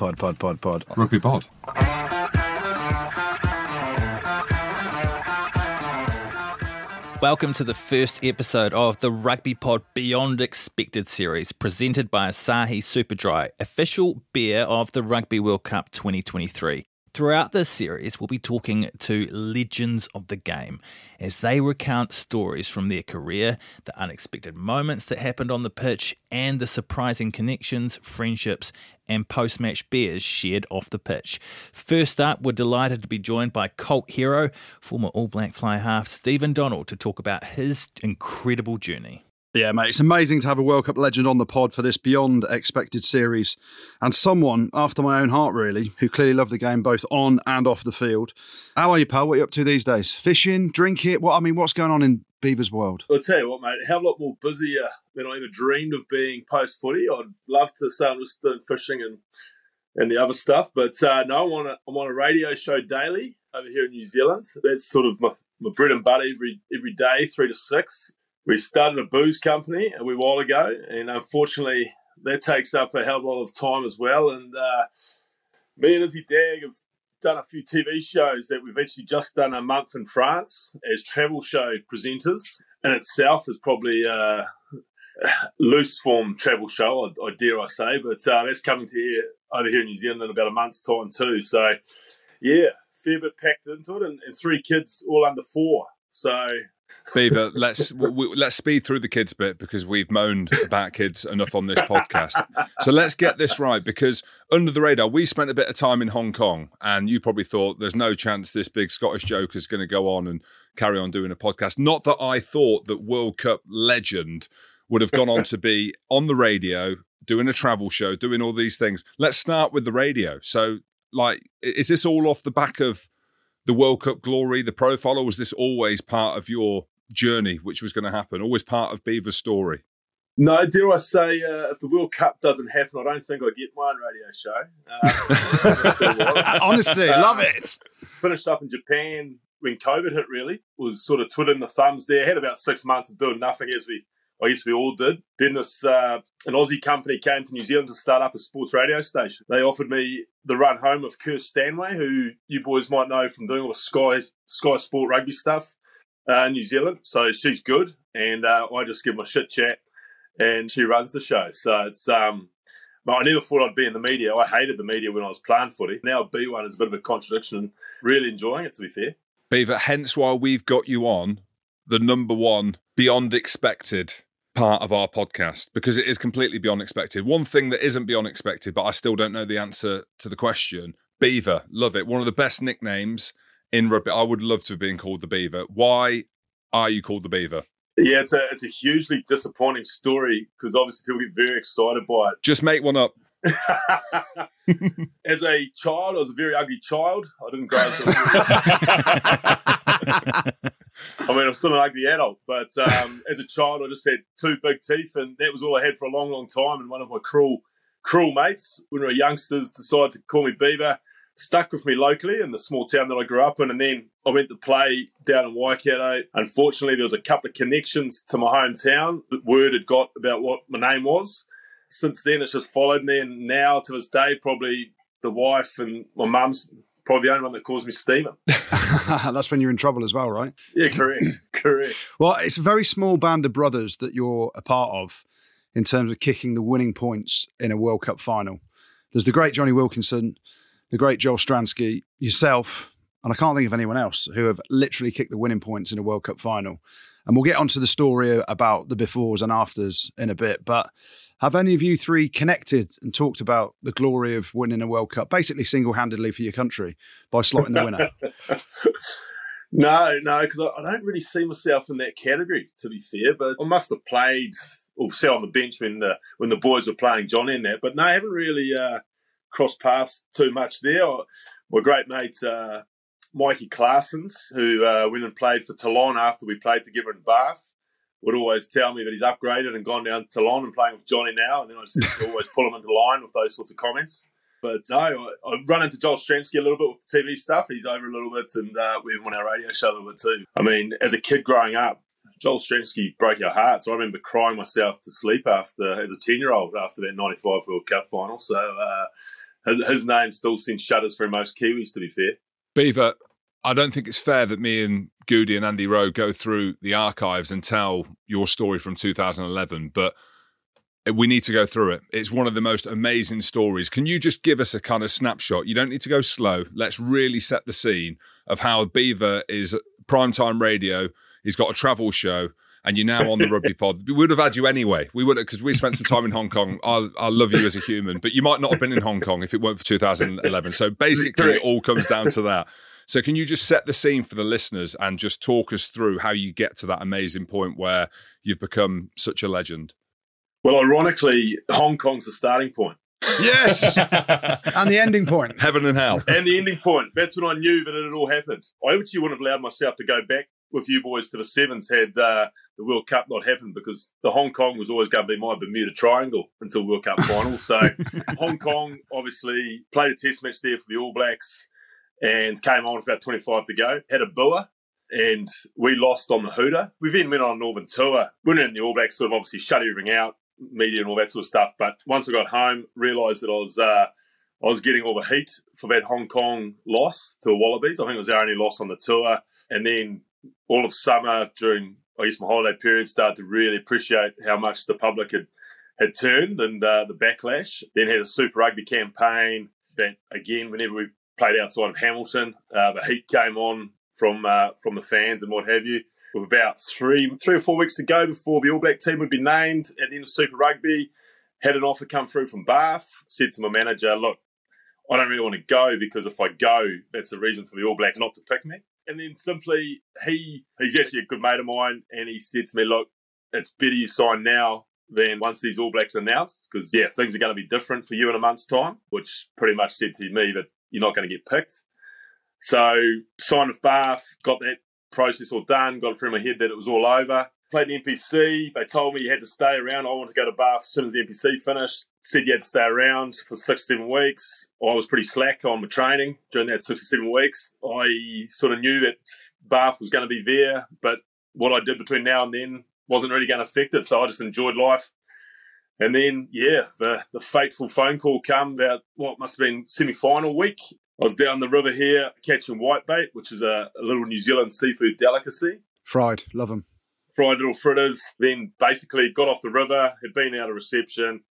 Pod, pod, pod, pod. Rugby pod. Welcome to the first episode of the Rugby Pod Beyond Expected series, presented by Asahi Superdry, official beer of the Rugby World Cup 2023. Throughout this series, we'll be talking to legends of the game as they recount stories from their career, the unexpected moments that happened on the pitch, and the surprising connections, friendships, and post match beers shared off the pitch. First up, we're delighted to be joined by cult hero, former All Black fly half Stephen Donald, to talk about his incredible journey. Yeah, mate, it's amazing to have a World Cup legend on the pod for this beyond expected series, and someone after my own heart, really, who clearly loved the game both on and off the field. How are you, pal? What are you up to these days? Fishing, drink it? What I mean, what's going on in Beaver's world? I'll tell you what, mate. How a lot more busier than I ever dreamed of being post footy. I'd love to say I'm just doing fishing and and the other stuff, but uh, no, I'm on a I'm on a radio show daily over here in New Zealand. That's sort of my my bread and butter every every day, three to six we started a booze company a wee while ago, and unfortunately, that takes up a hell of a lot of time as well. And uh, me and Izzy Dagg have done a few TV shows that we've actually just done a month in France as travel show presenters. In itself is probably a loose form travel show, I, I dare I say, but uh, that's coming to here over here in New Zealand in about a month's time too. So, yeah, fair bit packed into it, and, and three kids all under four. So Beaver, let's we, let's speed through the kids bit because we've moaned about kids enough on this podcast. So let's get this right because under the radar, we spent a bit of time in Hong Kong, and you probably thought there's no chance this big Scottish joke is going to go on and carry on doing a podcast. Not that I thought that World Cup legend would have gone on to be on the radio, doing a travel show, doing all these things. Let's start with the radio. So, like, is this all off the back of the World Cup glory, the profile, or was this always part of your journey, which was going to happen, always part of Beaver's story? No, dare I say, uh, if the World Cup doesn't happen, I don't think I'd get my own radio show. Uh, Honestly, uh, love it. Finished up in Japan when COVID hit, really. Was sort of twiddling the thumbs there. Had about six months of doing nothing, as we, I guess we all did. Then this, uh, an Aussie company came to New Zealand to start up a sports radio station. They offered me the run home of Kirst Stanway, who you boys might know from doing all the Sky, Sky Sport rugby stuff uh, New Zealand. So she's good, and uh, I just give my shit chat, and she runs the show. So it's um, but I never thought I'd be in the media. I hated the media when I was playing footy. Now B1 is a bit of a contradiction, and really enjoying it. To be fair, Beaver. Hence why we've got you on the number one beyond expected part of our podcast because it is completely beyond expected. One thing that isn't beyond expected, but I still don't know the answer to the question. Beaver, love it. One of the best nicknames in rugby. I would love to have been called the Beaver. Why are you called the Beaver? Yeah, it's a it's a hugely disappointing story because obviously people get very excited by it. Just make one up. As a child, I was a very ugly child. I didn't grow up. I mean, I'm still an ugly adult, but um, as a child, I just had two big teeth, and that was all I had for a long, long time. And one of my cruel, cruel mates, when we were youngsters, decided to call me Beaver stuck with me locally in the small town that I grew up in. And then I went to play down in Waikato. Unfortunately, there was a couple of connections to my hometown that word had got about what my name was. Since then, it's just followed me. And now to this day, probably the wife and my mum's probably the only one that calls me Stephen. That's when you're in trouble as well, right? Yeah, correct. correct. Well, it's a very small band of brothers that you're a part of in terms of kicking the winning points in a World Cup final. There's the great Jonny Wilkinson, the great Joel Stransky, yourself, and I can't think of anyone else who have literally kicked the winning points in a World Cup final. And we'll get onto the story about the befores and afters in a bit. But have any of you three connected and talked about the glory of winning a World Cup, basically single handedly for your country by slotting the winner? no, no, because I, don't really see myself in that category, to be fair. But I must have played or sat on the bench when the when the boys were playing John in that. But no, I haven't really. Uh, cross paths too much there. My great mate, uh, Mikey Claassens, who uh, went and played for Toulon after we played together in Bath, would always tell me that he's upgraded and gone down to and playing with Jonny now. And then I just always pull him into line with those sorts of comments. But no, I, I run into Joel Stransky a little bit with the TV stuff. He's over a little bit, and uh, we have on our radio show a little bit too. I mean, as a kid growing up, Joel Stransky broke our hearts. I remember crying myself to sleep after, as a 10 year old, after that 95 World Cup final. So, uh, his, his name still sends shudders through most Kiwis. To be fair, Beaver, I don't think it's fair that me and Goody and Andy Rowe go through the archives and tell your story from 2011, but we need to go through it. It's one of the most amazing stories. Can you just give us a kind of snapshot? You don't need to go slow. Let's really set the scene of how Beaver is primetime radio. He's got a travel show, and you're now on the rugby pod. We would have had you anyway. We would because we spent some time in Hong Kong. I, I love you as a human, but you might not have been in Hong Kong if it weren't for 2011. So basically, it all comes down to that. So can you just set the scene for the listeners and just talk us through how you get to that amazing point where you've become such a legend? Well, ironically, Hong Kong's the starting point. Yes, and the ending point. Heaven and hell. And the ending point. That's when I knew that it had all happened. I actually wouldn't have allowed myself to go back with you boys to the sevens had uh, the World Cup not happened because the Hong Kong was always going to be my Bermuda Triangle until World Cup final. So Hong Kong obviously played a test match there for the All Blacks and came on with about 25 to go. Had a boer and we lost on the Hooter. We then went on a Northern tour. We Went in the All Blacks, sort of obviously shut everything out, media and all that sort of stuff. But once I got home, realised that I was uh, I was getting all the heat for that Hong Kong loss to the Wallabies. I think it was our only loss on the tour. And then all of summer during I guess my holiday period started to really appreciate how much the public had had turned and uh, the backlash. Then had a Super Rugby campaign that again, whenever we played outside of Hamilton, uh, the heat came on from uh, from the fans and what have you. With about three three or four weeks to go before the All Black team would be named at the end of Super Rugby, had an offer come through from Bath. Said to my manager, "Look, I don't really want to go because if I go, that's the reason for the All Blacks not to pick me." And then simply, he he's actually a good mate of mine, and he said to me, "Look, it's better you sign now than once these All Blacks announced, because yeah, things are going to be different for you in a month's time." Which pretty much said to me that you're not going to get picked. So signed with Bath, got that process all done, got it through my head that it was all over. Played the NPC. They told me you had to stay around. I wanted to go to Bath as soon as the NPC finished. Said you had to stay around for six, seven weeks. I was pretty slack on my training during that six or seven weeks. I sort of knew that Bath was going to be there, but what I did between now and then wasn't really going to affect it. So I just enjoyed life. And then, yeah, the, the fateful phone call come about what must have been semi final week. I was down the river here catching whitebait, which is a, a, little New Zealand seafood delicacy. Fried, love them. Fried little fritters. Then basically got off the river, had been out of reception.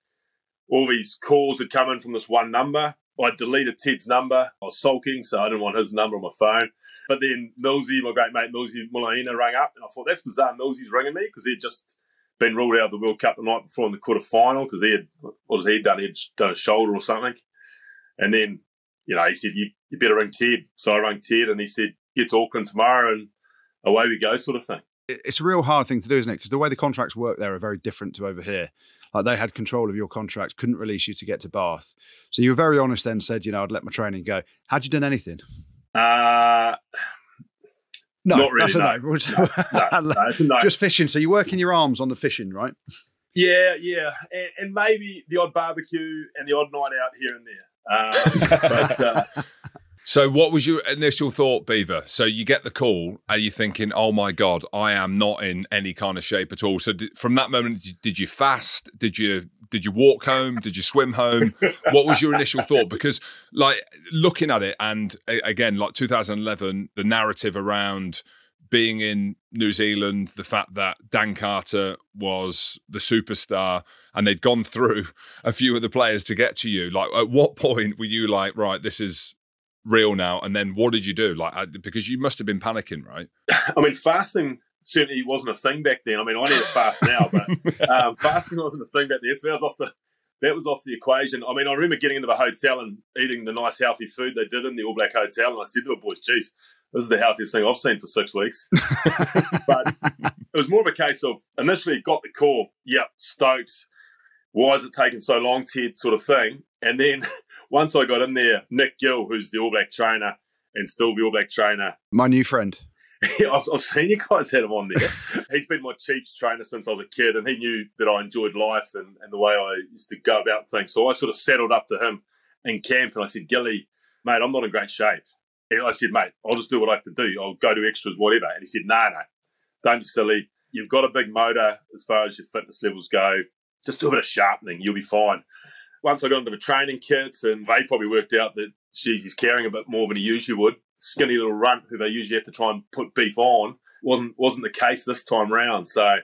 All these calls had come in from this one number. I deleted Ted's number. I was sulking, so I didn't want his number on my phone. But then Millsy, my great mate Millsy Muliaina, rang up, and I thought that's bizarre. Millsy's ringing me because he'd just been ruled out of the World Cup the night before in the quarter final because he had what had he done? He'd done a shoulder or something. And then you know, he said, you, you better ring Ted. So I rang Ted and he said, get to Auckland tomorrow and away we go, sort of thing. It's a real hard thing to do, isn't it? Because the way the contracts work there are very different to over here. Like they had control of your contract, couldn't release you to get to Bath. So you were very honest then, said, you know, I'd let my training go. Had you done anything? Uh, no, not really. No. No. no, no. Just fishing. So you're working your arms on the fishing, right? Yeah, yeah. And, and maybe the odd barbecue and the odd night out here and there. Um, but, uh, so, what was your initial thought, Beaver? So, you get the call. Are you thinking, "Oh my god, I am not in any kind of shape at all"? So, did, from that moment, did you fast? Did you did you walk home? Did you swim home? What was your initial thought? Because, like, looking at it, and again, like 2011, the narrative around being in New Zealand, the fact that Dan Carter was the superstar and they'd gone through a few of the players to get to you. Like, at what point were you like, right, this is real now? And then what did you do? Like, because you must have been panicking, right? I mean, fasting certainly wasn't a thing back then. I mean, I need to fast now, but um, fasting wasn't a thing back then. So that was off the that was off the equation. I mean, I remember getting into the hotel and eating the nice healthy food they did in the All Black Hotel, and I said to the boys, "Geez, this is the healthiest thing I've seen for six weeks." but it was more of a case of initially got the call, yep, stoked. Why is it taking so long, Ted? Sort of thing. And then once I got in there, Nick Gill, who's the All Black trainer and still the All Black trainer, my new friend. I've, I've, seen you guys had him on there. He's been my Chiefs trainer since I was a kid, and he knew that I enjoyed life and, and the way I used to go about things. So I sort of settled up to him in camp, and I said, Gilly, mate, I'm not in great shape. And I said, mate, I'll just do what I have to do. I'll go to extras, whatever. And he said, no, nah, no, don't be silly. You've got a big motor as far as your fitness levels go. Just do a bit of sharpening. You'll be fine. Once I got into the training kit, and they probably worked out that geez, he's carrying a bit more than he usually would. Skinny little runt who they usually have to try and put beef on wasn't wasn't the case this time round. So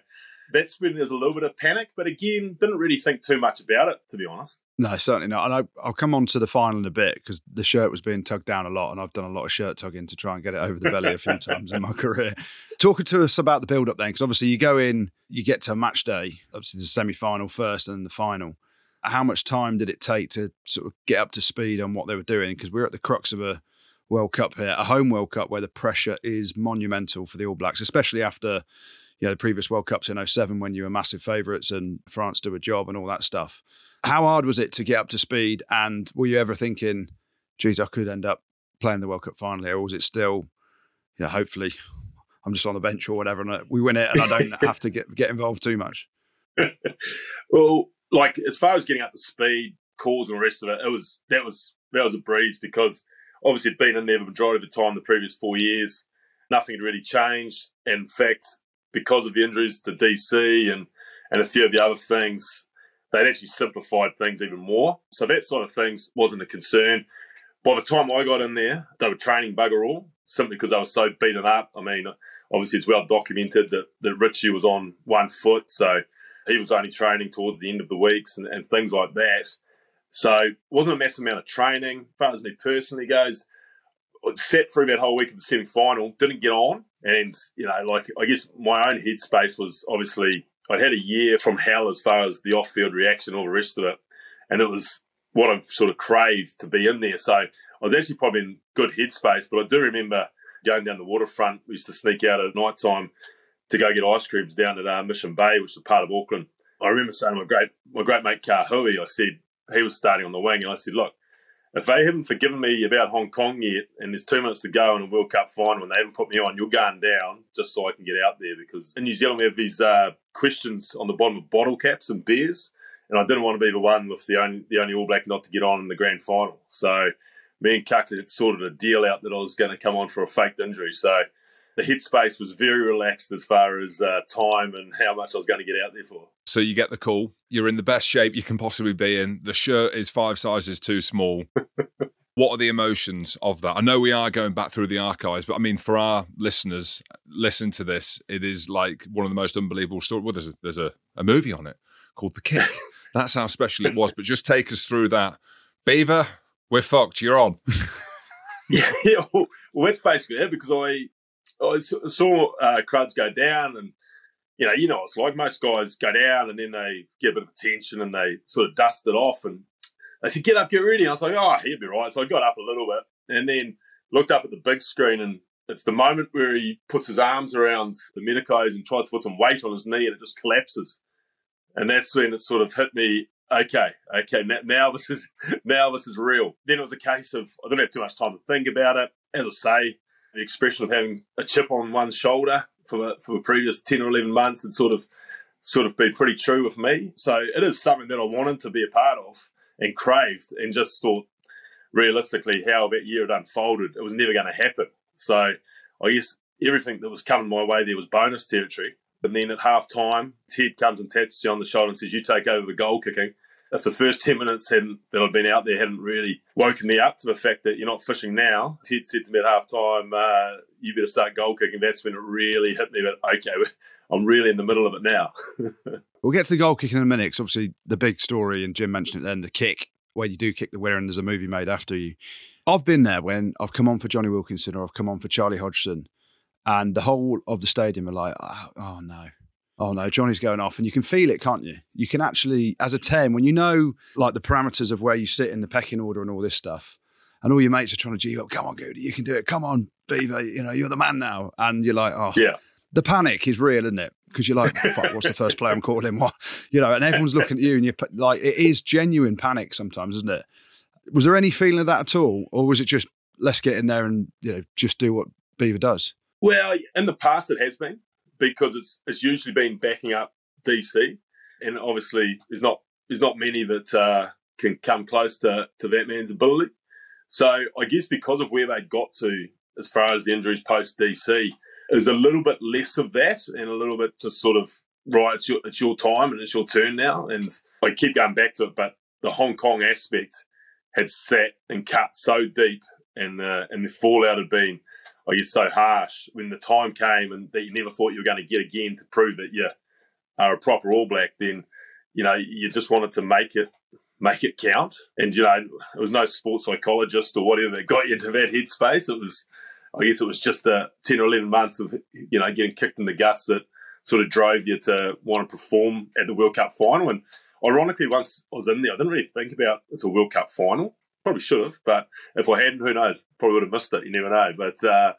that's when there's a little bit of panic, but again, didn't really think too much about it, to be honest. No, certainly not. And I, will come on to the final in a bit because the shirt was being tugged down a lot, and I've done a lot of shirt tugging to try and get it over the belly a few times in my career. Talking to us about the build up then, because obviously you go in, you get to match day, obviously the semi final first and then the final. How much time did it take to sort of get up to speed on what they were doing? Because we're at the crux of a World Cup here, a home World Cup where the pressure is monumental for the All Blacks, especially after you know the previous World Cups in 07 when you were massive favourites and France do a job and all that stuff. How hard was it to get up to speed? And were you ever thinking, geez, I could end up playing the World Cup final here? Or was it still, you know, hopefully I'm just on the bench or whatever and uh, we win it and I don't have to get, get involved too much? well, like as far as getting up to speed, calls and the rest of it, it was that was that was a breeze because obviously it'd been in there the majority of the time the previous four years. Nothing had really changed. In fact, because of the injuries to DC and, and a few of the other things, they'd actually simplified things even more. So that sort of things wasn't a concern. By the time I got in there, they were training bugger all simply because they were so beaten up. I mean, obviously it's well documented that, that Richie was on one foot, so he was only training towards the end of the weeks and, and things like that. So wasn't a massive amount of training. As far as me personally goes, set through that whole week of the semi final, didn't get on. And, you know, like, I guess my own headspace was obviously, I'd had a year from hell as far as the off field reaction, all the rest of it. And it was what I sort of craved to be in there. So I was actually probably in good headspace, but I do remember going down the waterfront. We used to sneak out at night time to go get ice creams down at uh, Mission Bay, which is part of Auckland. I remember saying to my great, my great mate Kahui, I said, he was starting on the wing, and I said, look, if they haven't forgiven me about Hong Kong yet, and there's two minutes to go in a World Cup final, and they haven't put me on, you're going down just so I can get out there. Because in New Zealand, we have these uh, questions on the bottom of bottle caps and beers, and I didn't want to be the one with the only the only All Black not to get on in the grand final. So me and Cucks had sorted a deal out that I was going to come on for a faked injury. So the headspace was very relaxed as far as uh, time and how much I was going to get out there for. So you get the call. You're in the best shape you can possibly be in. The shirt is five sizes too small. what are the emotions of that? I know we are going back through the archives, but I mean, for our listeners, listen to this. It is like one of the most unbelievable stories. Well, there's a, there's a, a movie on it called The Kick. That's how special it was. But just take us through that. Beaver, we're fucked. You're on. yeah, yeah well, well, that's basically it because I I saw uh, Cruds go down, and you know, you know, it's like most guys go down and then they get a bit of attention and they sort of dust it off, and they said, "Get up, get ready." And I was like, "Oh, he'll be right." So I got up a little bit, and then looked up at the big screen, and it's the moment where he puts his arms around the medicos and tries to put some weight on his knee, and it just collapses. And that's when it sort of hit me. Okay, okay, now this is now this is real. Then it was a case of I didn't have too much time to think about it. As I say, the expression of having a chip on one's shoulder for the, for the previous 10 or 11 months had sort of sort of been pretty true with me. So it is something that I wanted to be a part of and craved and just thought realistically how that year had unfolded, it was never going to happen. So I guess everything that was coming my way there was bonus territory. And then at half time, Ted comes and taps me on the shoulder and says, You take over the goal kicking if the first 10 minutes hadn't, that I'd been out there hadn't really woken me up to the fact that you're not fishing now, Ted said to me at half time, uh, you better start goal kicking. That's when it really hit me that, okay, I'm really in the middle of it now. we'll get to the goal kicking in a minute because obviously the big story, and Jim mentioned it then, the kick, where you do kick the winner and there's a movie made after you. I've been there when I've come on for Jonny Wilkinson or I've come on for Charlie Hodgson, and the whole of the stadium are like, oh, oh no, oh no, Jonny's going off. And you can feel it, can't you? You can actually, as a 10, when you know like the parameters of where you sit in the pecking order and all this stuff, and all your mates are trying to G up, come on, Goody, you can do it. Come on, Beaver, you know, you're the man now. And you're like, oh, yeah. The panic is real, isn't it? Because you're like, fuck, what's the first player I'm calling? What, you know, and everyone's looking at you, and you're like, it is genuine panic sometimes, isn't it? Was there any feeling of that at all, or was it just let's get in there and you know just do what Beaver does? Well, in the past, it has been because it's it's usually been backing up DC, and obviously there's not there's not many that uh, can come close to to that man's ability. So I guess because of where they got to as far as the injuries post DC, there's a little bit less of that and a little bit to sort of right, it's your it's your time and it's your turn now. And I keep going back to it, but the Hong Kong aspect had sat and cut so deep, and the and the fallout had been, Oh, I guess, so harsh when the time came and that you never thought you were going to get again to prove that you are a proper All Black. Then, you know, you just wanted to make it make it count. And you know, it was no sports psychologist or whatever that got you into that headspace. It was, I guess, it was just the ten or eleven months of you know getting kicked in the guts that sort of drove you to want to perform at the World Cup final. And ironically, once I was in there, I didn't really think about it's a World Cup final. Probably should have, but if I hadn't, who knows? Probably would have missed it. You never know. But uh,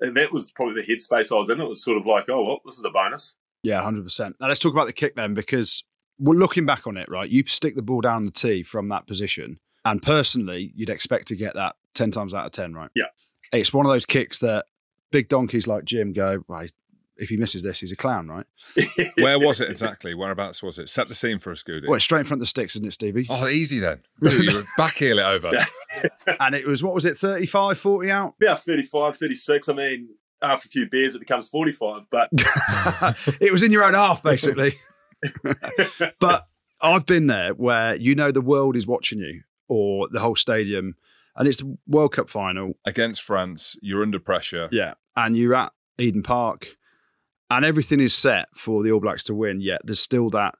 that was probably the headspace I was in. It was sort of like, oh, well, this is a bonus. Yeah, hundred percent. Now let's talk about the kick then, because we're looking back on it, right? You stick the ball down the tee from that position, and personally, you'd expect to get that ten times out of ten, right? Yeah. It's one of those kicks that big donkeys like Jim go, right, if he misses this, he's a clown, right? Where was it exactly? Whereabouts was it? Set the scene for us, Goody. Well, it's straight in front of the sticks, isn't it, Stevie? Oh, easy then. you backheel it over. and it was, what was it, 35, 40 out? Yeah, 35, 36. I mean, after a few beers, it becomes 45, but. it was in your own half, basically. but I've been there where you know the world is watching you or the whole stadium, and it's the World Cup final. Against France, you're under pressure. Yeah. And you're at Eden Park and everything is set for the All Blacks to win. Yet there's still that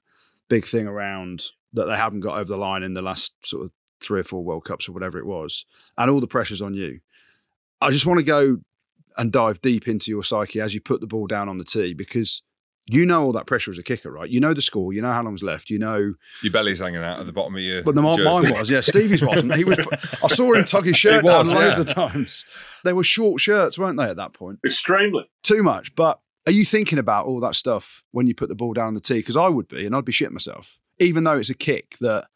big thing around that they haven't got over the line in the last sort of three or four World Cups or whatever it was, and all the pressure's on you. I just want to go and dive deep into your psyche as you put the ball down on the tee because you know all that pressure as a kicker, right? You know the score, you know how long's left, you know your belly's hanging out at the bottom of your. But the jersey. mine was, yeah. Stevie's wasn't. He was. I saw him tug his shirt was, down loads yeah. of times. They were short shirts, weren't they, at that point? Extremely. Too much, but are you thinking about all that stuff when you put the ball down on the tee? Because I would be, and I'd be shitting myself, even though it's a kick that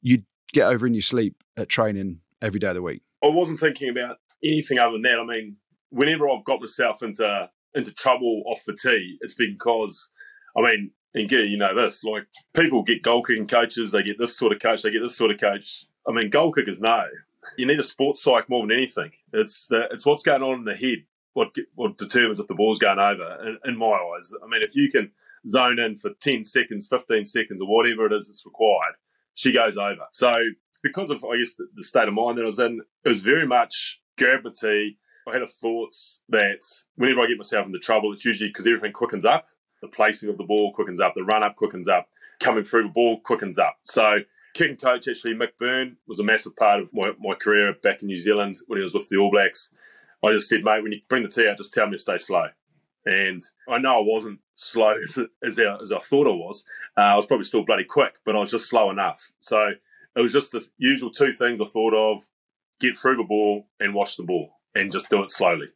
you'd get over in your sleep at training every day of the week. I wasn't thinking about anything other than that. I mean, whenever I've got myself into into trouble off the tee, it's because, I mean, and you know this, like people get goal kicking coaches, they get this sort of coach, they get this sort of coach. I mean, goal kickers know you need a sports psych more than anything. It's the, it's what's going on in the head what what determines if the ball's going over. In, in, my eyes, I mean, if you can zone in for ten seconds, fifteen seconds, or whatever it is that's required, she goes over. So because of I guess the, the state of mind that I was in, it was very much tee. I had a thoughts that whenever I get myself into trouble, it's usually because everything quickens up. The placing of the ball quickens up, the run up quickens up, coming through the ball quickens up. So kicking coach actually Mick Byrne was a massive part of my, my career back in New Zealand when he was with the All Blacks. I just said, mate, when you bring the tee out, just tell me to stay slow. And I know I wasn't slow as, as, I, as I thought I was. Uh, I was probably still bloody quick, but I was just slow enough. So it was just the usual two things I thought of get through the ball and watch the ball and just do it slowly.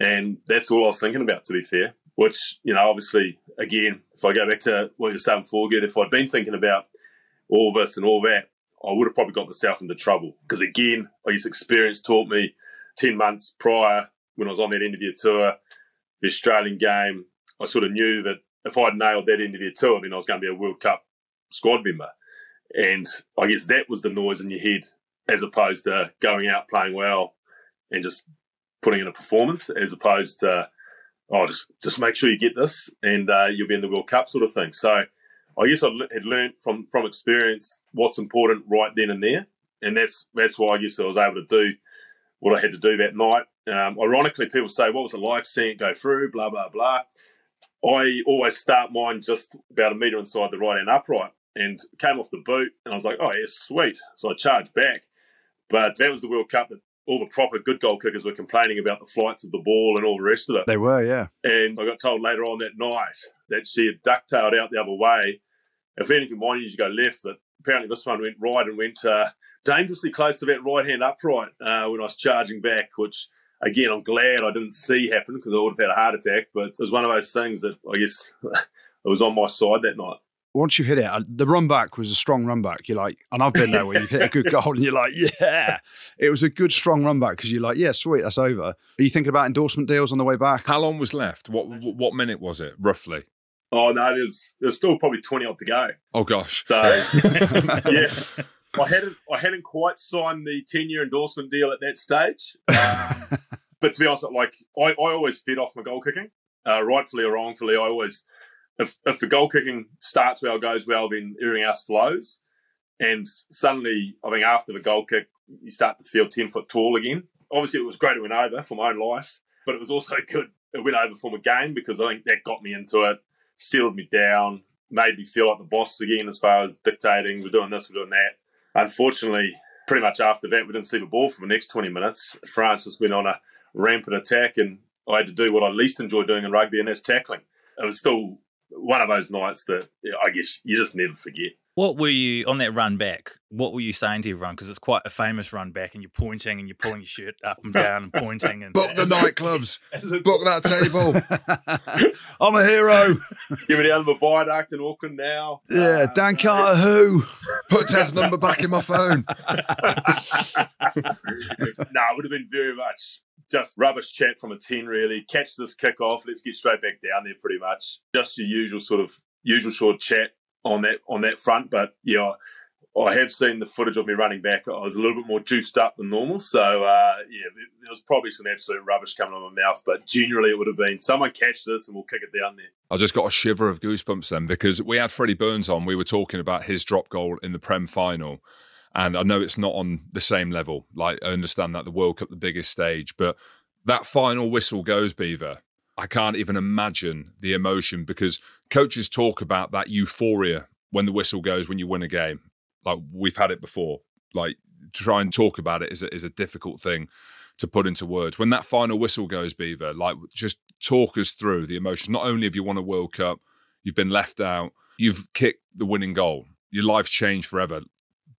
And that's all I was thinking about, to be fair. Which, you know, obviously, again, if I go back to what you were saying before, good, if I'd been thinking about all this and all that, I would have probably got myself into trouble. Because again, I guess experience taught me 10 months prior when I was on that interview tour, the Australian game, I sort of knew that if I'd nailed that interview tour, then I was going to be a World Cup squad member. And I guess that was the noise in your head as opposed to going out playing well and just putting in a performance as opposed to, oh, just, just make sure you get this and uh, you'll be in the World Cup sort of thing. So I guess I had learned from, from experience what's important right then and there. And that's, that's why I guess I was able to do what I had to do that night. Um, ironically, people say, "What was it like seeing it go through?" Blah blah blah. I always start mine just about a meter inside the right hand upright, and came off the boot, and I was like, "Oh yeah, sweet." So I charged back, but that was the World Cup that all the proper good goal kickers were complaining about the flights of the ball and all the rest of it. They were, yeah. And I got told later on that night that she had ducktailed out the other way. If anything, mine to go left, but apparently this one went right and went uh, dangerously close to that right hand upright uh, when I was charging back, which again I'm glad I didn't see happen because I would have had a heart attack. But it was one of those things that I guess it was on my side that night. Once you hit it, the run back was a strong run back. You're like, and I've been there where you've hit a good goal and you're like, yeah, it was a good strong run back because you're like, yeah, sweet, that's over. Are you thinking about endorsement deals on the way back? How long was left? What what minute was it roughly? Oh no, there's there's still probably twenty odd to go. Oh gosh. So yeah. I hadn't I hadn't quite signed the ten year endorsement deal at that stage. Um, but to be honest, like I, I always fed off my goal kicking, uh, rightfully or wrongfully. I always if if the goal kicking starts well, goes well, then everything else flows. And suddenly, I think after the goal kick, you start to feel 10 foot tall again. Obviously, it was great to win over for my own life, but it was also good it went over for my game because I think that got me into it, settled me down, made me feel like the boss again as far as dictating, we're doing this, we're doing that. Unfortunately, pretty much after that, we didn't see the ball for the next 20 minutes. France just went on a rampant attack, and I had to do what I least enjoy doing in rugby, and that's tackling. It was still one of those nights that I guess you just never forget. What were you on that run back? What were you saying to everyone? Because it's quite a famous run back, and you're pointing and you're pulling your shirt up and down and pointing. And book the nightclubs, book that table. I'm a hero. Give me down the viaduct in Auckland now. Yeah, uh, Dan Carter, who? Put Ted's number back in my phone. no, it would have been very much just rubbish chat from a 10, really. Catch this kick off. Let's get straight back down there, pretty much. Just your usual sort of usual short chat on that on that front. But yeah, I have seen the footage of me running back. I was a little bit more juiced up than normal. So uh, yeah, there was probably some absolute rubbish coming on my mouth. But generally, it would have been someone catch this and we'll kick it down there. I just got a shiver of goosebumps then because we had Freddie Burns on. We were talking about his drop goal in the Prem final. And I know it's not on the same level. Like I understand that the World Cup, the biggest stage, but that final whistle goes, Beaver. I can't even imagine the emotion because coaches talk about that euphoria when the whistle goes when you win a game. Like we've had it before. Like to try and talk about it is a, is a difficult thing to put into words. When that final whistle goes, Beaver, like just talk us through the emotions. Not only have you won a World Cup, you've been left out, you've kicked the winning goal. Your life's changed forever.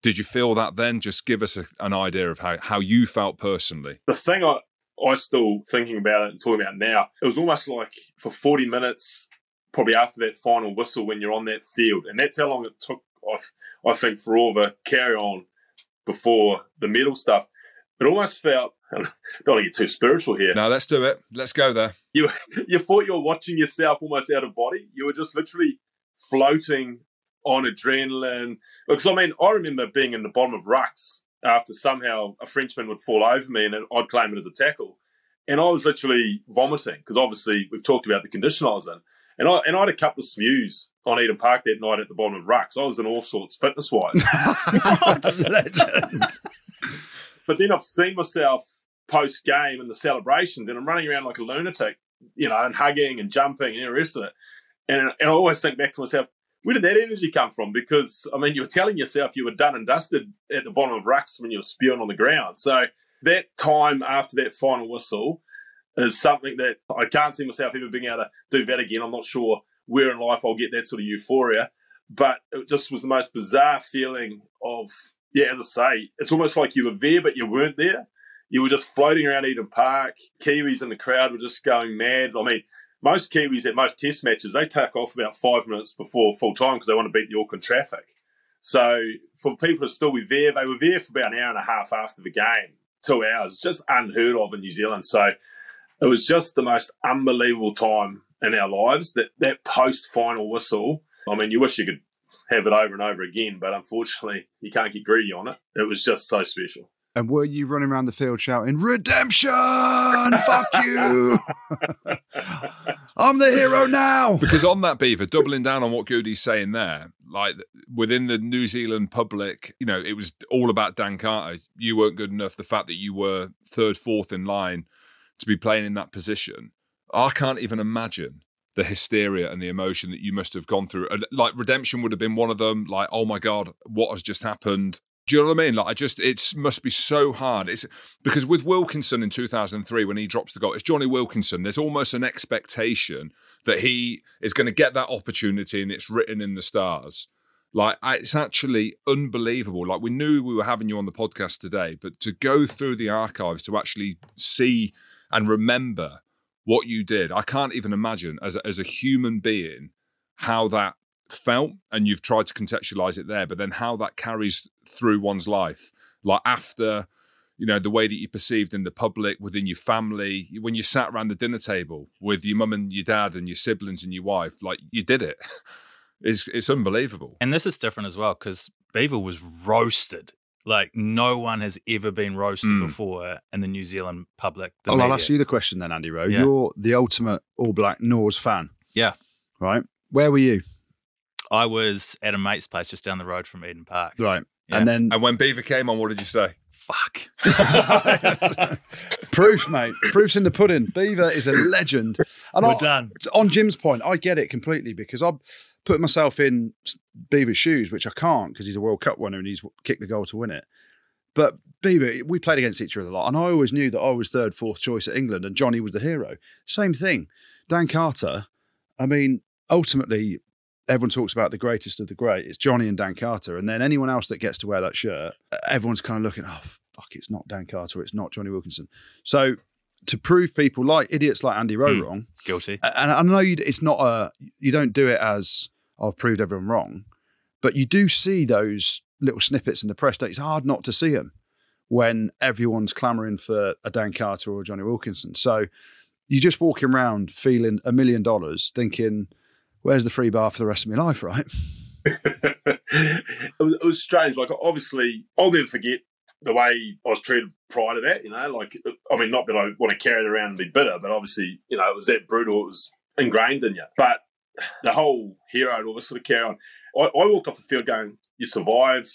Did you feel that then? Just give us a, an idea of how, how you felt personally. The thing I, I still thinking about it and talking about it now. It was almost like for 40 minutes, probably after that final whistle when you're on that field. And that's how long it took, I, I think, for all the carry on before the medal stuff. It almost felt, I don't want to get too spiritual here. No, let's do it. Let's go there. You, you thought you were watching yourself almost out of body. You were just literally floating on adrenaline. Because, I mean, I remember being in the bottom of rucks after somehow a Frenchman would fall over me and I'd claim it as a tackle. And I was literally vomiting because obviously we've talked about the condition I was in. And I and I had a couple of smews on Eden Park that night at the bottom of rucks. I was in all sorts fitness wise. legend. but then I've seen myself post game and the celebrations, and I'm running around like a lunatic, you know, and hugging and jumping and the rest of it. And, and I always think back to myself, where did that energy come from? Because I mean, you were telling yourself you were done and dusted at the bottom of rucks when you were spewing on the ground. So that time after that final whistle is something that I can't see myself ever being able to do that again. I'm not sure where in life I'll get that sort of euphoria, but it just was the most bizarre feeling of yeah. As I say, it's almost like you were there but you weren't there. You were just floating around Eden Park. Kiwis in the crowd were just going mad. I mean, most Kiwis at most test matches, they take off about five minutes before full time because they want to beat the Auckland traffic. So for people to still be there, they were there for about an hour and a half after the game, two hours, just unheard of in New Zealand. So it was just the most unbelievable time in our lives. That that post final whistle. I mean, you wish you could have it over and over again, but unfortunately, you can't get greedy on it. It was just so special. And were you running around the field shouting, Redemption! Fuck you! I'm the hero now! Because on that beaver, doubling down on what Goody's saying there, like within the New Zealand public, you know, it was all about Dan Carter. You weren't good enough. The fact that you were third, fourth in line to be playing in that position, I can't even imagine the hysteria and the emotion that you must have gone through. Like redemption would have been one of them. Like, oh my god, what has just happened? Do you know what I mean? Like, I just, it must be so hard. It's because with Wilkinson in 2003, when he drops the goal, it's Jonny Wilkinson. There's almost an expectation that he is going to get that opportunity and it's written in the stars. Like, it's actually unbelievable. Like, we knew we were having you on the podcast today, but to go through the archives to actually see and remember what you did, I can't even imagine as a, as a human being how that felt and you've tried to contextualize it there but then how that carries through one's life. Like after you know the way that you perceived in the public within your family when you sat around the dinner table with your mum and your dad and your siblings and your wife like you did it. It's it's unbelievable. And this is different as well because beaver was roasted like no one has ever been roasted mm. before in the new zealand public oh, well, i'll ask you the question then andy rowe yeah. you're the ultimate all black Norse fan yeah right where were you I was at a mate's place just down the road from Eden Park. Right. Yeah. And then And when Beaver came on, what did you say? Fuck. proof, mate. Proof's in the pudding. Beaver is a legend. And We're I- done. on Jim's point, I get it completely because I put myself in Beaver's shoes, which I can't because he's a World Cup winner and he's kicked the goal to win it. But Beaver, we played against each other a lot, and I always knew that I was third, fourth choice at England, and Jonny was the hero. Same thing. Dan Carter. I mean, ultimately, everyone talks about the greatest of the great. It's Jonny and Dan Carter, and then anyone else that gets to wear that shirt, everyone's kind of looking, oh fuck, it's not Dan Carter, it's not Jonny Wilkinson. So to prove people like idiots like Andy Rowe Hmm. wrong, Guilty. and I know you, it's not a you don't do it as I've proved everyone wrong, but you do see those little snippets in the press. It's hard not to see them when everyone's clamoring for a Dan Carter or Jonny Wilkinson. So you're just walking around feeling a million dollars, thinking, "Where's the free bar for the rest of my life?" Right? it, was, it was strange. Like, obviously, I'll never forget the way I was treated prior to that. You know, like, I mean, not that I want to carry it around and be bitter, but obviously, you know, it was that brutal. It was ingrained in you. But the whole hero and all this sort of carry on. I, I walked off the field going, "You survived.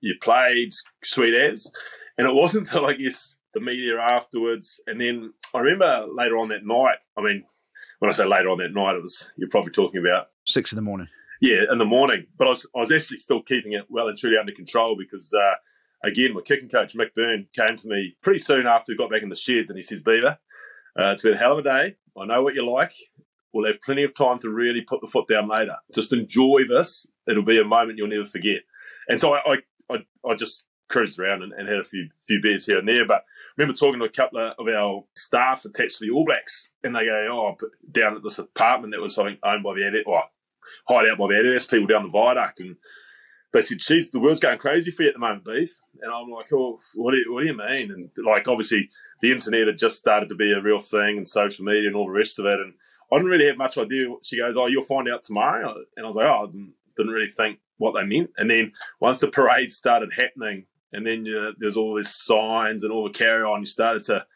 You played, sweet as." And it wasn't until I guess the media afterwards, and then I remember later on that night. I mean, when I say later on that night, it was you're probably talking about Six in the morning. yeah, in the morning. But I was, I was actually still keeping it well and truly under control because, uh, again, my kicking coach, Mick Byrne, came to me pretty soon after we got back in the sheds and he says, Beaver, uh, it's been a hell of a day. I know what you like. We'll have plenty of time to really put the foot down later. Just enjoy this. It'll be a moment you'll never forget. And so I, I, I, I just cruised around and, and had a few few beers here and there. But I remember talking to a couple of our staff attached to the All Blacks, and they go, "Oh, down at this apartment that was something owned by the Adidas, or hide out by the Adidas people down the viaduct." And they said, "Geez, the world's going crazy for you at the moment, Beef." And I'm like, "Oh, what do you, what do you mean?" And like, obviously, the internet had just started to be a real thing, and social media and all the rest of it. And I didn't really have much idea. She goes, "Oh, you'll find out tomorrow," and I was like, "Oh, I didn't, didn't really think what they meant." And then once the parade started happening, and then uh, there's all these signs and all the carry on, you started to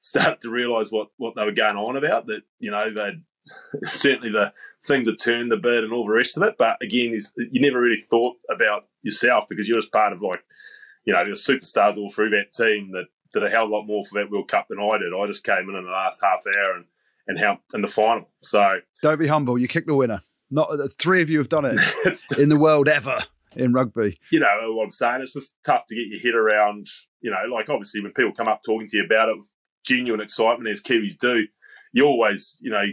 start to realise what what they were going on about. That you know, they certainly the things had turned a bit and all the rest of it. But again, you never really thought about yourself because you're just part of like, you know, there's superstars all through that team that did a hell of a lot more for that World Cup than I did. I just came in in the last half hour and and how in the final. So Don't be humble. You kick the winner. Not three of you have done it in the world ever in rugby. you know what I'm saying. It's just tough to get your head around. You know, like obviously when people come up talking to you about it with genuine excitement, as Kiwis do, you always, you know,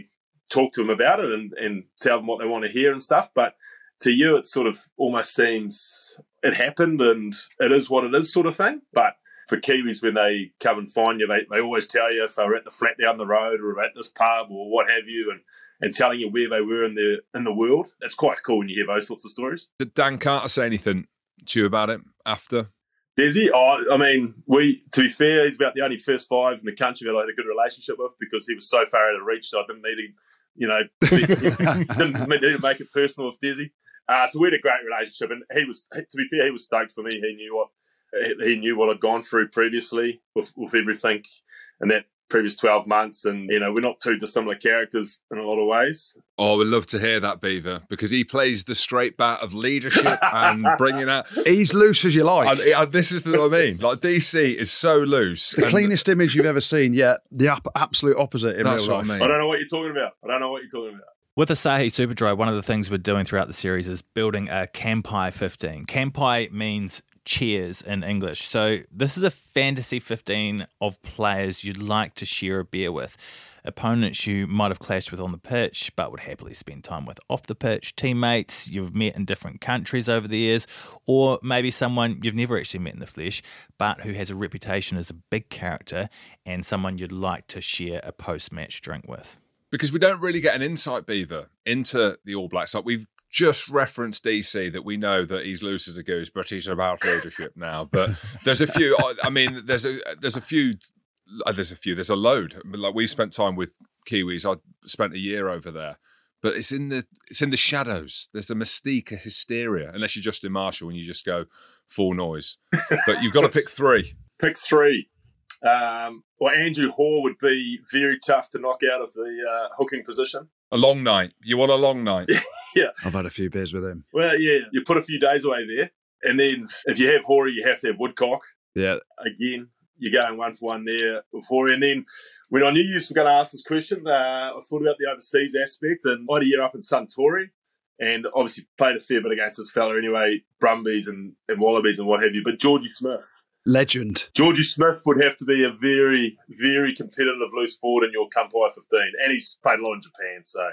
talk to them about it and, and tell them what they want to hear and stuff. But to you, it sort of almost seems it happened and it is what it is, sort of thing. But for Kiwis, when they come and find you, they, they always tell you if they were at the flat down the road or at this pub or what have you, and and telling you where they were in the in the world. It's quite cool when you hear those sorts of stories. Did Dan Carter say anything to you about it after? Does he? Oh, I mean, we. To be fair, he's about the only first five in the country that I had a good relationship with because he was so far out of reach, so I didn't need him. You know, didn't need to make it personal with DC. Uh, so we had a great relationship, and he was. To be fair, he was stoked for me. He knew what he knew what I'd gone through previously with, with everything, and that previous twelve months. And you know, we're not two dissimilar characters in a lot of ways. Oh, I would love to hear that, Beaver, because he plays the straight bat of leadership and bringing out. He's loose as you like. And, and this is what I mean. Like DC is so loose. the and cleanest image you've ever seen, yet the ap- absolute opposite in That's real what I mean. I don't know what you're talking about. I don't know what you're talking about. With Asahi Superdry, one of the things we're doing throughout the series is building a Kampai 15. Kampai means cheers in English. So this is a fantasy 15 of players you'd like to share a beer with. Opponents you might have clashed with on the pitch, but would happily spend time with off the pitch, teammates you've met in different countries over the years, or maybe someone you've never actually met in the flesh, but who has a reputation as a big character and someone you'd like to share a post match drink with. because we don't really get an insight, Beaver, into the All Blacks. Like we've just referenced DC that we know that he's loose as a goose, but he's about leadership now. But there's a few. I- I mean, there's a there's a few. uh, There's a few. There's a load. Like we spent time with Kiwis. I spent a year over there. But it's in the it's in the shadows. There's a mystique, a hysteria. Unless you're Justin Marshall and you just go full noise. But you've got to pick three. Pick three. Um, well, Andrew Hore would be very tough to knock out of the uh, hooking position. A long night. You want a long night? Yeah. I've had a few beers with him. Well, yeah, you put a few days away there, and then if you have Horry, you have to have Woodcock. Yeah. Again, you're going one for one there before. And then when I knew you were going to ask this question, uh, I thought about the overseas aspect, and I had a year up in Suntory, and obviously played a fair bit against this fella anyway, Brumbies and, and Wallabies and what have you. But Georgie Smith, Legend. Georgie Smith would have to be a very, very competitive loose forward in your Kampai 15. And he's played a lot in Japan, so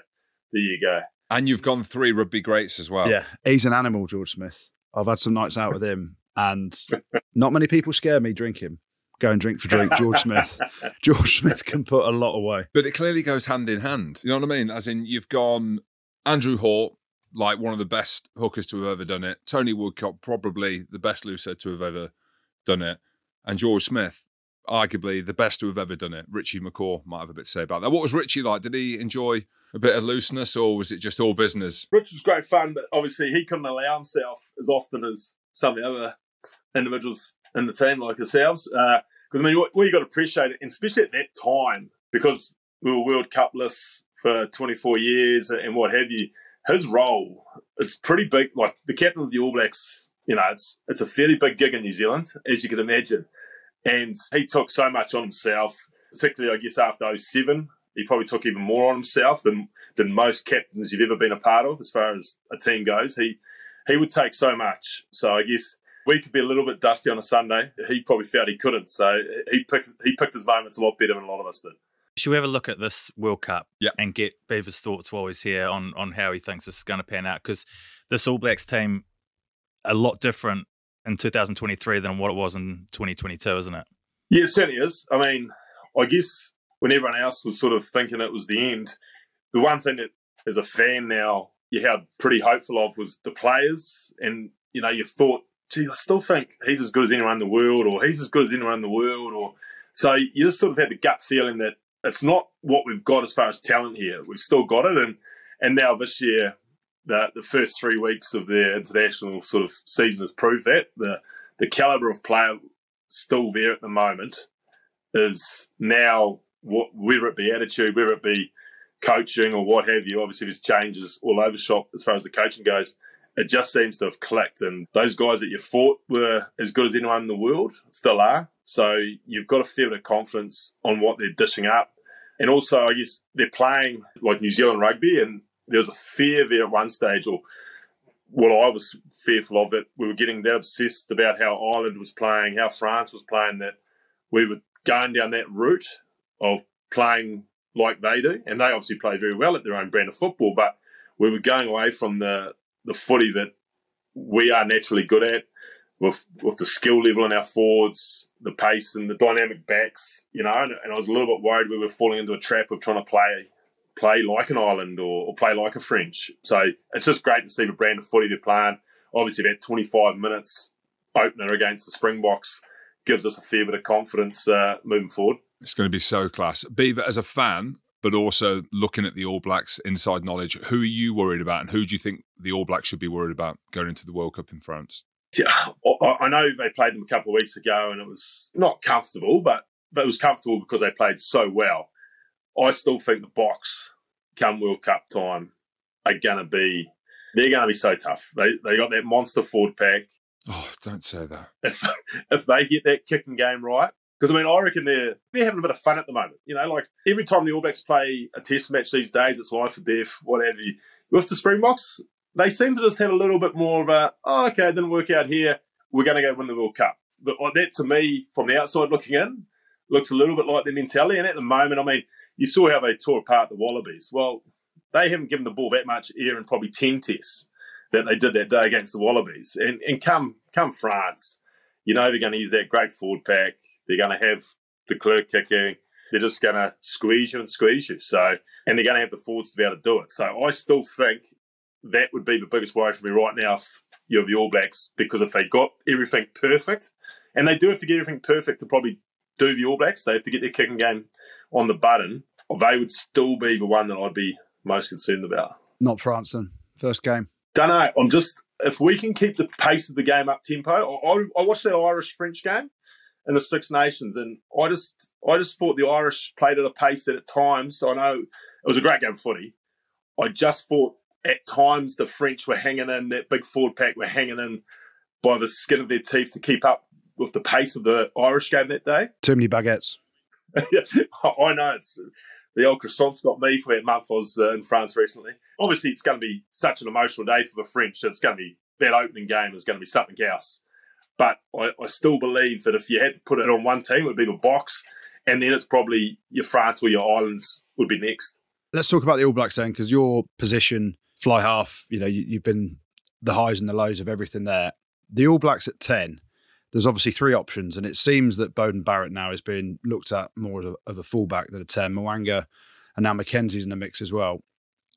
there you go. And you've gone three rugby greats as well. Yeah. He's an animal, George Smith. I've had some nights out with him, and not many people scare me drinking. Go and drink for drink. George Smith. George Smith can put a lot away. But it clearly goes hand in hand. You know what I mean? As in, you've gone Andrew Hore, like one of the best hookers to have ever done it. Tony Woodcock, probably the best looser to have ever done it. And George Smith, arguably the best to have ever done it. Richie McCaw might have a bit to say about that. What was Richie like? Did he enjoy a bit of looseness or was it just all business? Rich was great fun, but obviously he couldn't allow himself as often as some of the other individuals in the team like ourselves. Because, uh, I mean, what, what you got to appreciate, and especially at that time, because we were World Cupless for 24 years and what have you, his role, it's pretty big. Like the captain of the All Blacks, you know, it's it's a fairly big gig in New Zealand, as you can imagine. And he took so much on himself, particularly, I guess, after 07. He probably took even more on himself than, than most captains you've ever been a part of as far as a team goes. He he would take so much. So I guess we could be a little bit dusty on a Sunday. He probably felt he couldn't. So he picked he picked his moments a lot better than a lot of us did. Should we have a look at this World Cup yeah. and get Beaver's thoughts while he's here on on how he thinks this is going to pan out? Because this All Blacks team a lot different in 2023 than what it was in 2022, isn't it? Yeah, it certainly is. I mean, I guess when everyone else was sort of thinking it was the end, the one thing that as a fan now you had pretty hopeful of was the players, and you know you thought, gee, I still think he's as good as anyone in the world, or he's as good as anyone in the world, or so you just sort of had the gut feeling that it's not what we've got as far as talent here. We've still got it, and and now this year, the the first three weeks of their international sort of season has proved that the the caliber of player still there at the moment is now what, whether it be attitude, whether it be coaching or what have you. Obviously, there's changes all over shop as far as the coaching goes. It just seems to have clicked, and those guys that you fought were as good as anyone in the world, still are. So you've got a fair bit of confidence on what they're dishing up, and also I guess they're playing like New Zealand rugby, and there was a fear there at one stage, or what I was fearful of, that we were getting that obsessed about how Ireland was playing, how France was playing, that we were going down that route of playing like they do, and they obviously play very well at their own brand of football. But we were going away from the the footy that we are naturally good at, with with the skill level in our forwards, the pace and the dynamic backs. You know, and, and I was a little bit worried we were falling into a trap of trying to play play like an Ireland or, or play like a French. So it's just great to see the brand of footy they're playing. Obviously, that 25 minutes opener against the Springboks gives us a fair bit of confidence uh, moving forward. It's going to be so class. Beaver, as a fan, but also looking at the All Blacks inside knowledge, who are you worried about and who do you think the All Blacks should be worried about going into the World Cup in France? Yeah, I know they played them a couple of weeks ago and it was not comfortable, but, but it was comfortable because they played so well. I still think the Boks come World Cup time are going to be, they're going to be so tough. They, they got that monster forward pack. Oh, don't say that. If, if they get that kicking game right, because I mean, I reckon they're they're having a bit of fun at the moment. You know, like every time the All Blacks play a Test match these days, it's life or death, whatever. You. With the Springboks, they seem to just have a little bit more of a, oh, okay, it didn't work out here. We're going to go win the World Cup. But that, to me, from the outside looking in, looks a little bit like their mentality. And at the moment, I mean, you saw how they tore apart the Wallabies. Well, they haven't given the ball that much air in probably ten tests that they did that day against the Wallabies. And and come come France, you know they're going to use that great forward pack they're going to have the clerk kicking. They're just going to squeeze you and squeeze you. So, and they're going to have the forwards to be able to do it. So, I still think that would be the biggest worry for me right now if you're the All Blacks because if they got everything perfect, and they do have to get everything perfect to probably do the All Blacks, they have to get their kicking game on the button, or they would still be the one that I'd be most concerned about. Not France then. First game. Don't know. I'm just if we can keep the pace of the game up tempo. I, I watched that Irish French game in the Six Nations. And I just I just thought the Irish played at a pace that at times, I know it was a great game of footy. I just thought at times the French were hanging in, that big forward pack were hanging in by the skin of their teeth to keep up with the pace of the Irish game that day. Too many baguettes. I know it's the old croissants got me for month I was uh, in France recently. Obviously, it's going to be such an emotional day for the French. It's going to be that opening game is going to be something else. But I, I still believe that if you had to put it on one team, it would be the Boks, and then it's probably your France or your Islands would be next. Let's talk about the All Blacks then, because your position, fly half, you know, you, you've been the highs and the lows of everything there. The All Blacks at 10, there's obviously three options, and it seems that Beauden Barrett now is being looked at more of a, of a fullback than a 10. Mo'unga and now McKenzie's in the mix as well.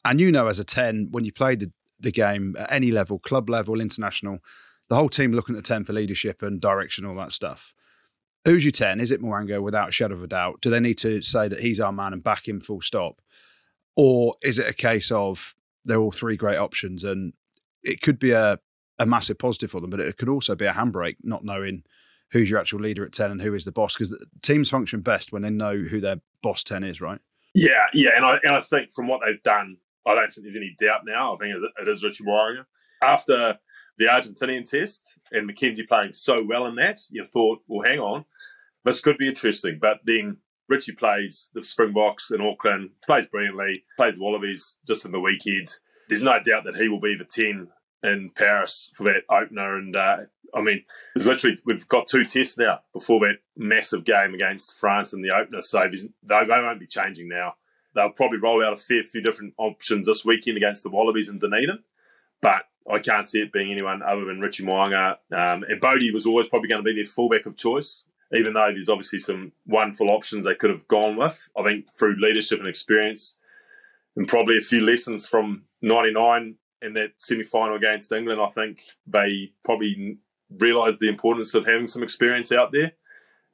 And you know, as a 10, when you played the, the game at any level, club level, international, the whole team looking at the 10 for leadership and direction, all that stuff. Who's your 10? Is it Mo'unga without a shadow of a doubt? Do they need to say that he's our man and back him full stop? Or is it a case of they're all three great options and it could be a, a massive positive for them, but it could also be a handbrake not knowing who's your actual leader at 10 and who is the boss because teams function best when they know who their boss 10 is, right? Yeah, yeah. And I, and I think from what they've done, I don't think there's any doubt now. I think it is Richie Mo'unga. After the Argentinian test and McKenzie playing so well in that, you thought, well, hang on, this could be interesting. But then Richie plays the Springboks in Auckland, plays brilliantly, plays the Wallabies just in the weekend. There's no doubt that he will be the 10 in Paris for that opener. And uh, I mean, it's literally, we've got two tests now before that massive game against France in the opener. So they won't be changing now. They'll probably roll out a fair few different options this weekend against the Wallabies in Dunedin. But I can't see it being anyone other than Richie Mo'unga. Um, and Bodie was always probably going to be their fullback of choice, even though there's obviously some wonderful options they could have gone with. I think through leadership and experience, and probably a few lessons from 99 in that semi final against England, I think they probably realised the importance of having some experience out there.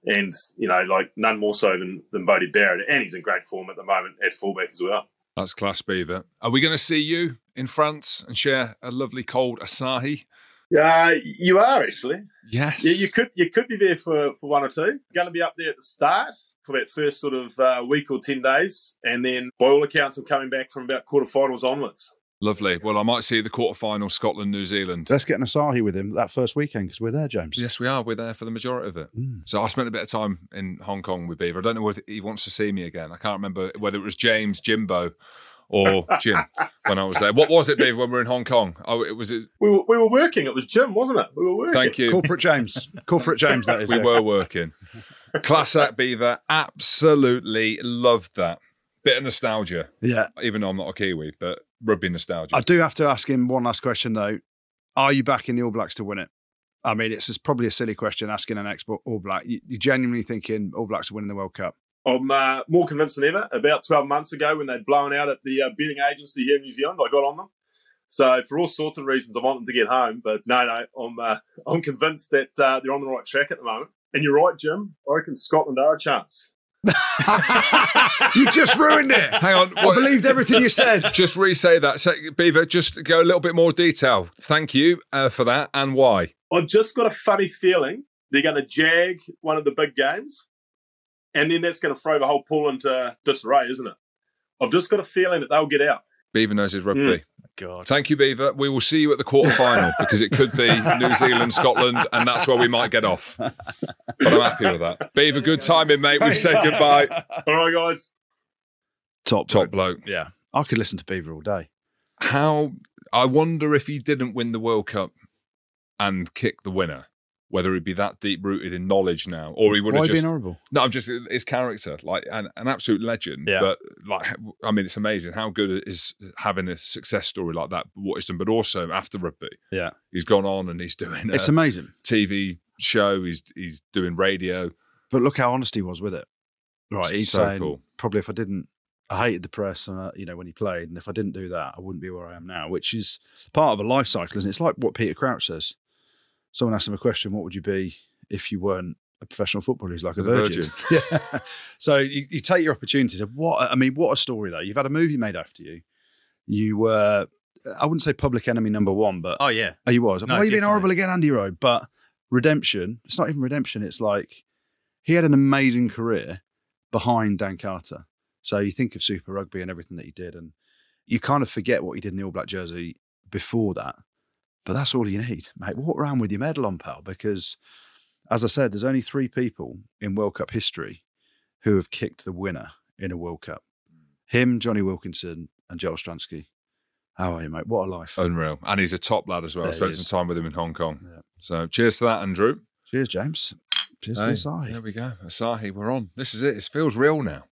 And, you know, like none more so than, than Bodie Barrett. And he's in great form at the moment at fullback as well. That's class, Beaver. Are we going to see you in France and share a lovely cold Asahi? Yeah, uh, you are actually. Yes. Yeah, you could you could be there for, for one or two. Going to be up there at the start for that first sort of uh, week or ten days, and then by all accounts, I'm coming back from about quarterfinals onwards. Lovely. Well, I might see the quarterfinal Scotland New Zealand. Let's get an Asahi with him that first weekend because we're there, James. Yes, we are. We're there for the majority of it. Mm. So I spent a bit of time in Hong Kong with Beaver. I don't know whether he wants to see me again. I can't remember whether it was James, Jimbo, or Jim when I was there. What was it, Beaver, when we were in Hong Kong? Oh, it was it. We were, we were working. It was Jim, wasn't it? We were working. Thank you, corporate James. Corporate James. That is. we yeah. were working. Class act Beaver. Absolutely loved that. Bit of nostalgia. Yeah. Even though I'm not a Kiwi, but rugby nostalgia. I do have to ask him one last question though. Are you backing the All Blacks to win it? I mean, it's just probably a silly question asking an ex All Black. You, are genuinely thinking All Blacks are winning the World Cup? I'm uh, more convinced than ever. About 12 months ago, when they'd blown out at the uh, betting agency here in New Zealand, I got on them. So for all sorts of reasons, I want them to get home. But no, no, I'm uh, I'm convinced that uh, they're on the right track at the moment. And you're right, Jim. I reckon Scotland are a chance. You just ruined it. Hang on. I believed everything you said. Just re-say that. So, Beaver, just go a little bit more detail. Thank you uh, for that and why. I've just got a funny feeling they're going to jag one of the big games and then that's going to throw the whole pool into disarray, isn't it? I've just got a feeling that they'll get out. Beaver knows his rugby. Mm. God. Thank you, Beaver. We will see you at the quarter final because it could be New Zealand, Scotland, and that's where we might get off. But I'm happy with that. Beaver, good timing, mate. We've said goodbye. All right, guys. Top top bloke. Yeah, I could listen to Beaver all day. How? I wonder if he didn't win the World Cup and kick the winner whether he'd be that deep rooted in knowledge now, or he would Why have just. Been horrible? No, I'm just his character, like an, an absolute legend. Yeah. But like, I mean, it's amazing how good it is having a success story like that. What he's done, but also after rugby, Yeah, he's gone on and he's doing it's amazing. TV show. He's he's doing radio. But look how honest he was with it. Right, he's So saying cool. probably if I didn't, I hated the press, and uh, you know when he played, and if I didn't do that, I wouldn't be where I am now. Which is part of a life cycle, isn't it? It's like what Peter Crouch says. Someone asked him a question: "What would you be if you weren't a professional footballer?" He's like a The virgin. yeah. So you, you take your opportunities. What I mean, what a story though. You've had a movie made after you. You were, I wouldn't say public enemy number one, but Oh yeah, Oh, you was. No, Why are you definitely. horrible again, Andy Rowe? But redemption, it's not even redemption. It's like he had an amazing career behind Dan Carter. So you think of Super Rugby and everything that he did. And you kind of forget what he did in the All Black jersey before that. But that's all you need, mate. Walk around with your medal on, pal, because as I said, there's only three people in World Cup history who have kicked the winner in a World Cup. Hmm. Him, Jonny Wilkinson, and Joel Stransky. How are you, mate? What a life. Unreal. And he's a top lad as well. Yeah, he spent some time with him in Hong Kong. Yeah. So cheers to that, Andrew. Cheers, James. Cheers Hey, to Asahi. There we go. Asahi, we're on. This is it. It feels real now.